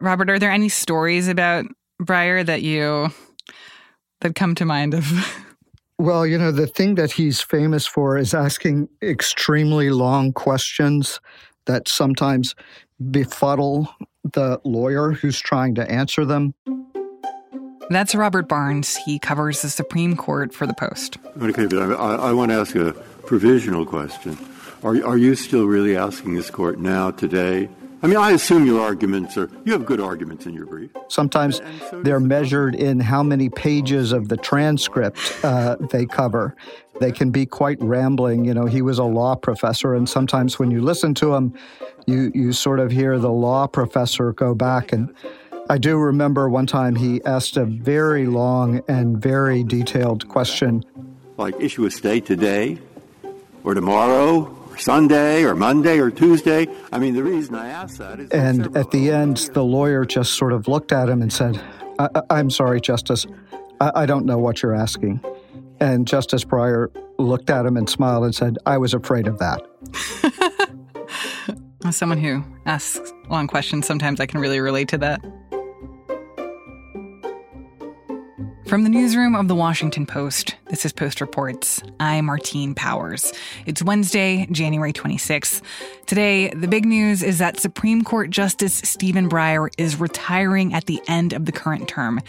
Robert, are there any stories about Breyer that you that come to mind of? Well, you know, the thing that he's famous for is asking extremely long questions that sometimes befuddle the lawyer who's trying to answer them. That's Robert Barnes. He covers the Supreme Court for the Post. Okay, but I, I want to ask a provisional question. Are, are you still really asking this court now, today, I mean, I assume your arguments are, you have good arguments in your brief. Sometimes they're measured in how many pages of the transcript uh, they cover. They can be quite rambling. You know, he was a law professor, and sometimes when you listen to him, you, you sort of hear the law professor go back. And I do remember one time he asked a very long and very detailed question. Like, issue a stay today or tomorrow Sunday or Monday or Tuesday. I mean, the reason I asked that is. And at the end, the lawyer just sort of looked at him and said, I- am sorry, Justice. I-, I don't know what you're asking. And Justice Breyer looked at him and smiled and said, I was afraid of that. As someone who asks long questions, sometimes I can really relate to that. From the newsroom of the Washington Post, this is Post Reports. I'm Martine Powers. It's Wednesday, January 26th. Today, the big news is that Supreme Court Justice Stephen Breyer is retiring at the end of the current term,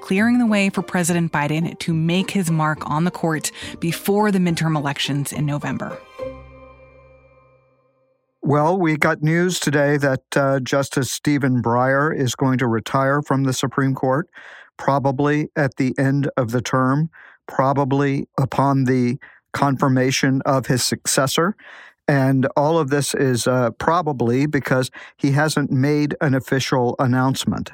clearing the way for President Biden to make his mark on the court before the midterm elections in November. Well, we got news today that uh, Justice Stephen Breyer is going to retire from the Supreme Court probably at the end of the term, probably upon the confirmation of his successor. And all of this is uh, probably because he hasn't made an official announcement.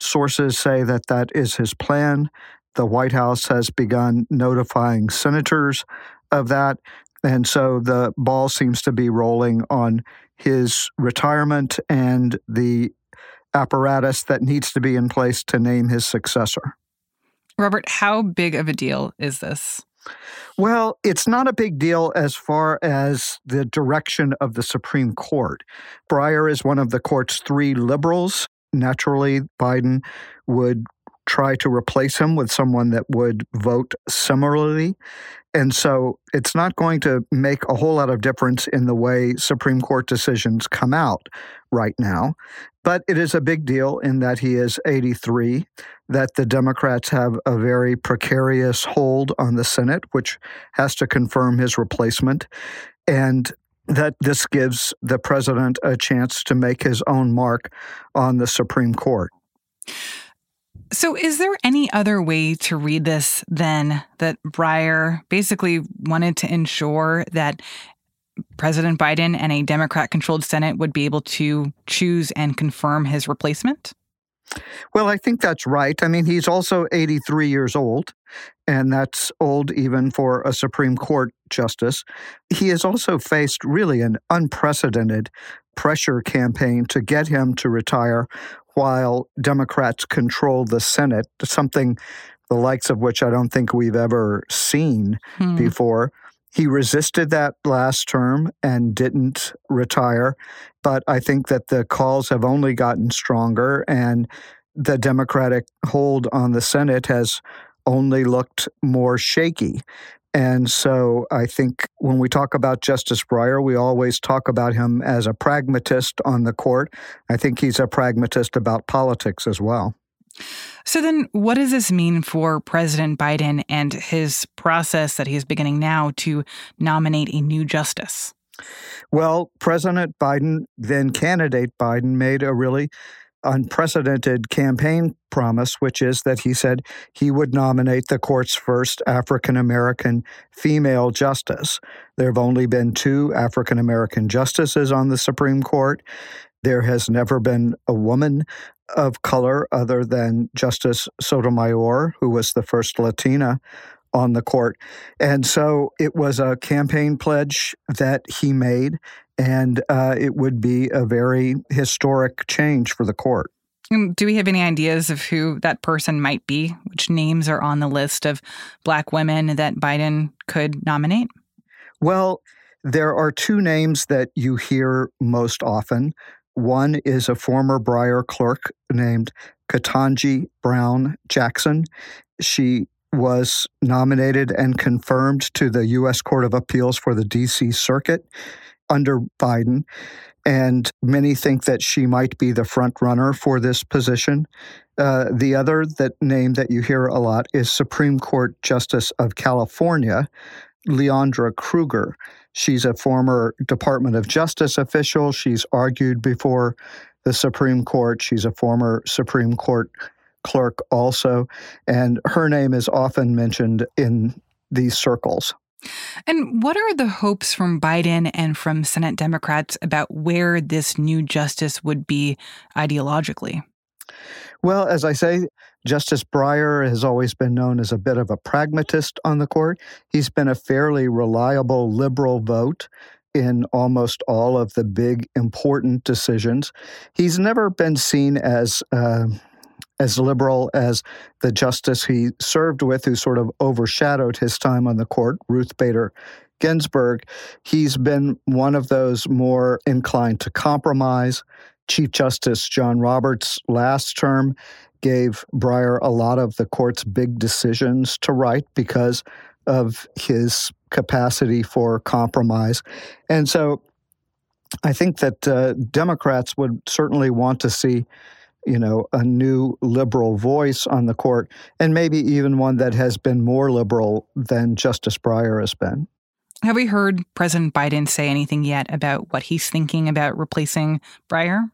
Sources say that that is his plan. The White House has begun notifying senators of that. And so the ball seems to be rolling on his retirement and the apparatus that needs to be in place to name his successor. Robert, how big of a deal is this? Well, it's not a big deal as far as the direction of the Supreme Court. Breyer is one of the court's three liberals. Naturally, Biden would try to replace him with someone that would vote similarly. And so it's not going to make a whole lot of difference in the way Supreme Court decisions come out right now. But it is a big deal in that he is 83, that the Democrats have a very precarious hold on the Senate, which has to confirm his replacement, and that this gives the president a chance to make his own mark on the Supreme Court. So, is there any other way to read this than that Breyer basically wanted to ensure that President Biden and a Democrat controlled Senate would be able to choose and confirm his replacement? Well, I think that's right. I mean, he's also 83 years old, and that's old even for a Supreme Court justice. He has also faced really an unprecedented pressure campaign to get him to retire while Democrats control the Senate, something the likes of which I don't think we've ever seen hmm. before. He resisted that last term and didn't retire. But I think that the calls have only gotten stronger, and the Democratic hold on the Senate has only looked more shaky. And so I think when we talk about Justice Breyer, we always talk about him as a pragmatist on the court. I think he's a pragmatist about politics as well. So then, what does this mean for President Biden and his process that he's beginning now to nominate a new justice? Well, President Biden, then candidate Biden, made a really unprecedented campaign promise, which is that he said he would nominate the court's first African American female justice. There have only been two African American justices on the Supreme Court. There has never been a woman of color other than Justice Sotomayor, who was the first Latina on the court. And so it was a campaign pledge that he made, and uh, it would be a very historic change for the court. Do we have any ideas of who that person might be? Which names are on the list of black women that Biden could nominate? Well, there are two names that you hear most often. One is a former Breyer clerk named Ketanji Brown Jackson. She was nominated and confirmed to the U.S. Court of Appeals for the D.C. Circuit under Biden. And many think that she might be the front runner for this position. Uh, the other that name that you hear a lot is Supreme Court Justice of California, Leondra Kruger. She's a former Department of Justice official. She's argued before the Supreme Court. She's a former Supreme Court clerk also. And her name is often mentioned in these circles. And what are the hopes from Biden and from Senate Democrats about where this new justice would be ideologically? Well, as I say, Justice Breyer has always been known as a bit of a pragmatist on the court. He's been a fairly reliable liberal vote in almost all of the big important decisions. He's never been seen as uh, as liberal as the justice he served with, who sort of overshadowed his time on the court, Ruth Bader Ginsburg. He's been one of those more inclined to compromise. Chief Justice John Roberts last term gave Breyer a lot of the court's big decisions to write because of his capacity for compromise. And so I think that uh, Democrats would certainly want to see you know, a new liberal voice on the court, and maybe even one that has been more liberal than Justice Breyer has been. Have we heard President Biden say anything yet about what he's thinking about replacing Breyer?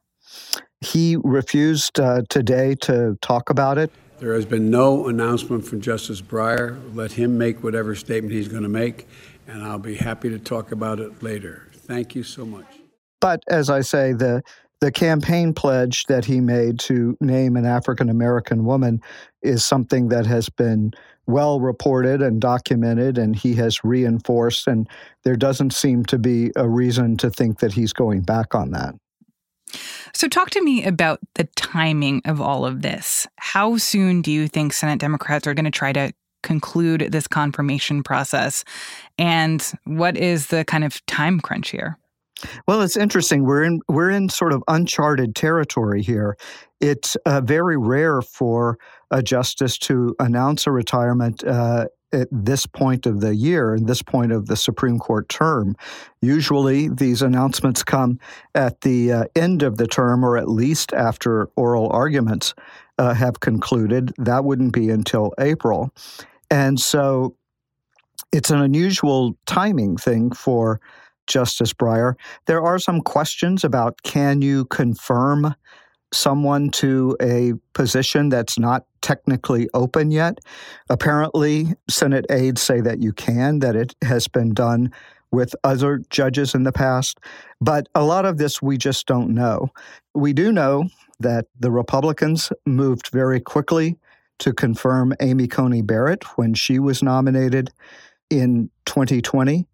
He refused uh, today to talk about it. There has been no announcement from Justice Breyer. Let him make whatever statement he's going to make, and I'll be happy to talk about it later. Thank you so much. But as I say, the the campaign pledge that he made to name an African American woman is something that has been well reported and documented, and he has reinforced. And there doesn't seem to be a reason to think that he's going back on that. So, talk to me about the timing of all of this. How soon do you think Senate Democrats are going to try to conclude this confirmation process? And what is the kind of time crunch here? Well, it's interesting. We're in we're in sort of uncharted territory here. It's uh, very rare for a justice to announce a retirement uh, at this point of the year and this point of the Supreme Court term. Usually, these announcements come at the uh, end of the term, or at least after oral arguments uh, have concluded. That wouldn't be until April, and so it's an unusual timing thing for Justice Breyer. There are some questions about can you confirm someone to a position that's not technically open yet. Apparently, Senate aides say that you can, that it has been done with other judges in the past. But a lot of this we just don't know. We do know that the Republicans moved very quickly to confirm Amy Coney Barrett when she was nominated in 2020.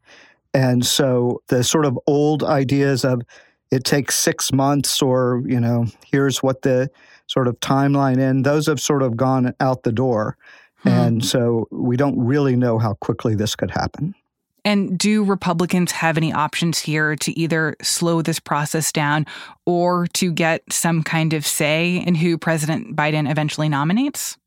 And so the sort of old ideas of it takes six months or, you know, here's what the sort of timeline in, those have sort of gone out the door. Hmm. And so we don't really know how quickly this could happen. And do Republicans have any options here to either slow this process down or to get some kind of say in who President Biden eventually nominates?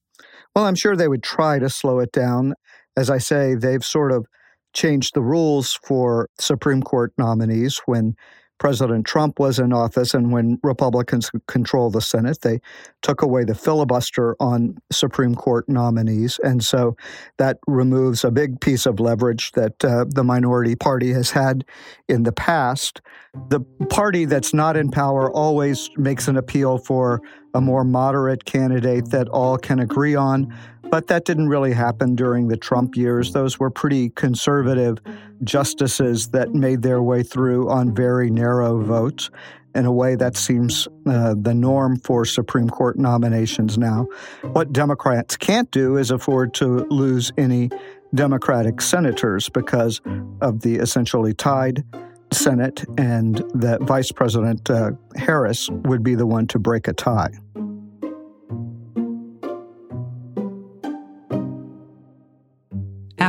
Well, I'm sure they would try to slow it down. As I say, they've sort of changed the rules for Supreme Court nominees when President Trump was in office and when Republicans controlled the Senate, they took away the filibuster on Supreme Court nominees. And so that removes a big piece of leverage that uh, the minority party has had in the past. The party that's not in power always makes an appeal for a more moderate candidate that all can agree on. But that didn't really happen during the Trump years. Those were pretty conservative justices that made their way through on very narrow votes. In a way, that seems uh, the norm for Supreme Court nominations now. What Democrats can't do is afford to lose any Democratic senators because of the essentially tied Senate, and that Vice President uh, Harris would be the one to break a tie.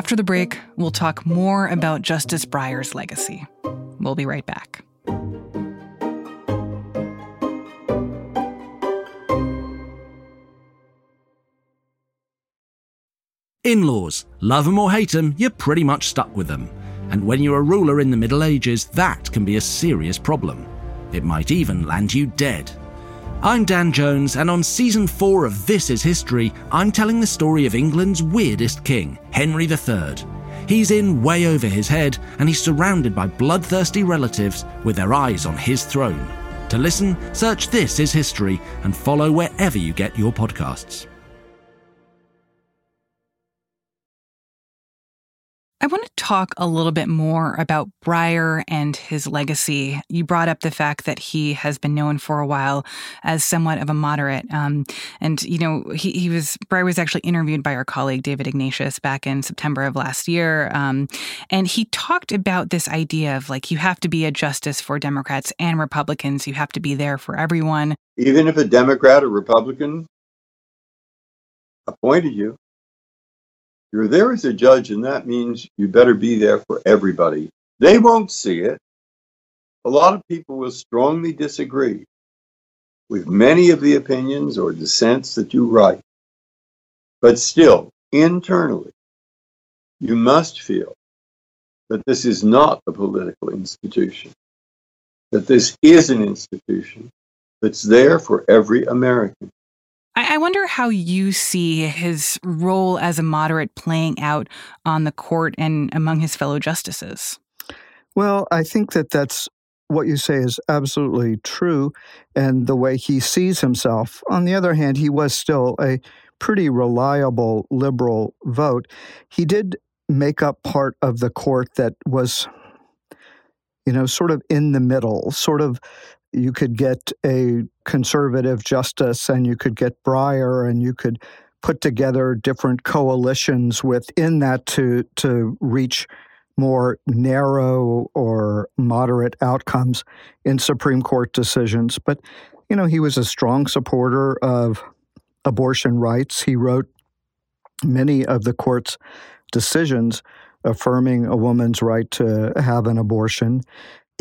After the break, we'll talk more about Justice Breyer's legacy. We'll be right back. In laws, love them or hate them, you're pretty much stuck with them. And when you're a ruler in the Middle Ages, that can be a serious problem. It might even land you dead. I'm Dan Jones, and on season 4 of This Is History, I'm telling the story of England's weirdest king, Henry III. He's in way over his head, and he's surrounded by bloodthirsty relatives with their eyes on his throne. To listen, search This Is History and follow wherever you get your podcasts. I want to talk a little bit more about Breyer and his legacy. You brought up the fact that he has been known for a while as somewhat of a moderate. Um, and, you know, he, he, was, Breyer was actually interviewed by our colleague David Ignatius back in September of last year. Um, and he talked about this idea of like, you have to be a justice for Democrats and Republicans, you have to be there for everyone. Even if a Democrat or Republican appointed you, you're there as a judge, and that means you better be there for everybody. They won't see it. A lot of people will strongly disagree with many of the opinions or dissents that you write. But still, internally, you must feel that this is not a political institution, that this is an institution that's there for every American. I wonder how you see his role as a moderate playing out on the court and among his fellow justices. Well, I think that that's what you say is absolutely true, and the way he sees himself. On the other hand, he was still a pretty reliable liberal vote. He did make up part of the court that was, you know, sort of in the middle, sort of you could get a conservative justice and you could get Breyer and you could put together different coalitions within that to to reach more narrow or moderate outcomes in Supreme Court decisions. But you know, he was a strong supporter of abortion rights. He wrote many of the court's decisions affirming a woman's right to have an abortion.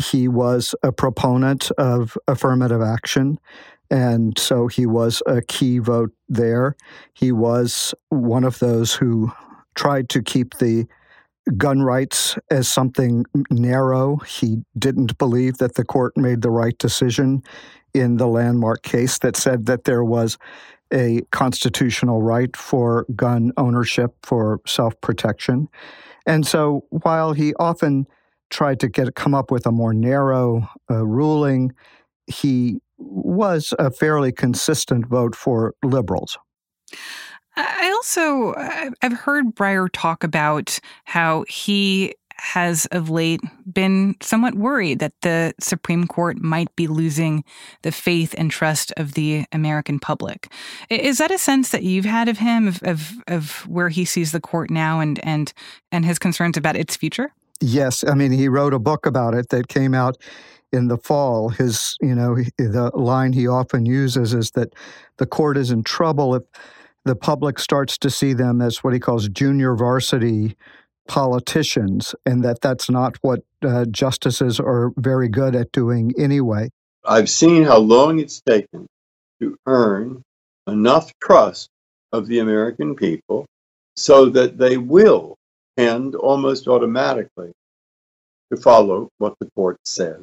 He was a proponent of affirmative action. And so he was a key vote there. He was one of those who tried to keep the gun rights as something narrow. He didn't believe that the court made the right decision in the landmark case that said that there was a constitutional right for gun ownership for self protection. And so while he often tried to get come up with a more narrow uh, ruling. He was a fairly consistent vote for liberals. I also I've heard Breyer talk about how he has of late been somewhat worried that the Supreme Court might be losing the faith and trust of the American public. Is that a sense that you've had of him of, of, of where he sees the court now and and and his concerns about its future? Yes, I mean he wrote a book about it that came out in the fall. His, you know, the line he often uses is that the court is in trouble if the public starts to see them as what he calls junior varsity politicians, and that that's not what uh, justices are very good at doing anyway. I've seen how long it's taken to earn enough trust of the American people so that they will tend almost automatically to follow what the court says.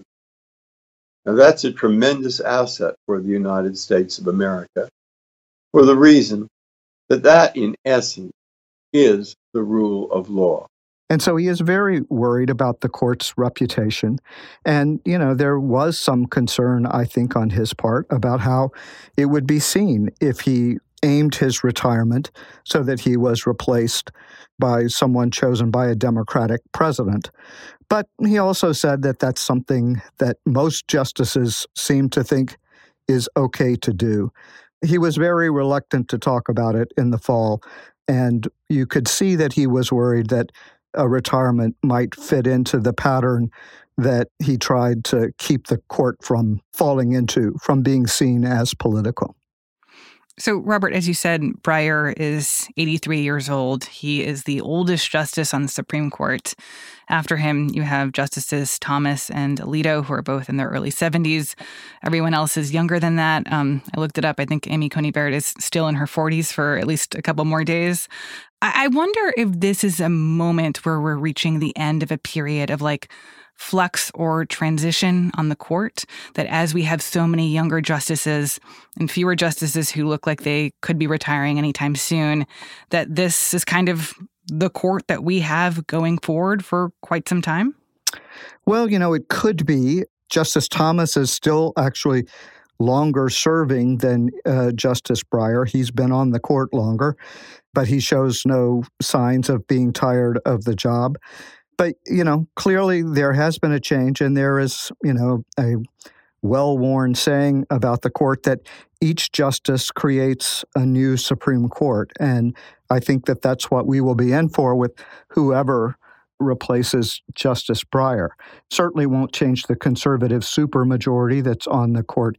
Now, that's a tremendous asset for the United States of America for the reason that that, in essence, is the rule of law. And so he is very worried about the court's reputation. And, you know, there was some concern, I think, on his part about how it would be seen if he aimed his retirement so that he was replaced by someone chosen by a Democratic president. But he also said that that's something that most justices seem to think is okay to do. He was very reluctant to talk about it in the fall, and you could see that he was worried that a retirement might fit into the pattern that he tried to keep the court from falling into, from being seen as political. So, Robert, as you said, Breyer is 83 years old. He is the oldest justice on the Supreme Court. After him, you have Justices Thomas and Alito, who are both in their early 70s. Everyone else is younger than that. Um, I looked it up. I think Amy Coney Barrett is still in her 40s for at least a couple more days. I, I wonder if this is a moment where we're reaching the end of a period of like flux or transition on the court. That as we have so many younger justices and fewer justices who look like they could be retiring anytime soon, that this is kind of the court that we have going forward for quite some time? Well, you know, it could be. Justice Thomas is still actually longer serving than uh, Justice Breyer. He's been on the court longer, but he shows no signs of being tired of the job but you know, clearly there has been a change, and there is you know a well-worn saying about the court that each justice creates a new Supreme Court, and I think that that's what we will be in for with whoever replaces Justice Breyer. Certainly won't change the conservative supermajority that's on the court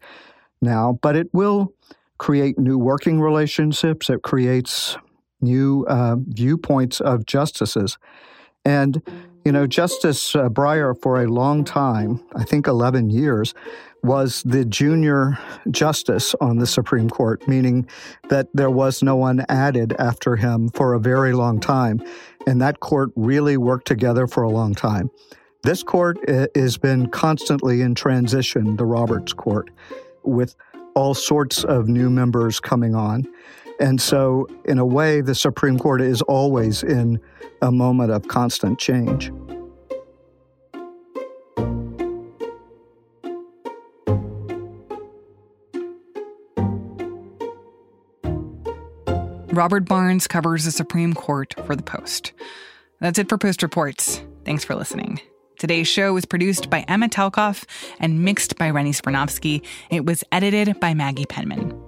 now, but it will create new working relationships. It creates new uh, viewpoints of justices. And, you know, Justice uh, Breyer, for a long time, I think 11 years, was the junior justice on the Supreme Court, meaning that there was no one added after him for a very long time. And that court really worked together for a long time. This court uh, has been constantly in transition, the Roberts Court, with all sorts of new members coming on. And so, in a way, the Supreme Court is always in a moment of constant change. Robert Barnes covers the Supreme Court for The Post. That's it for Post Reports. Thanks for listening. Today's show was produced by Emma Talkoff and mixed by Rennie Svirnovskiy. It was edited by Maggie Penman.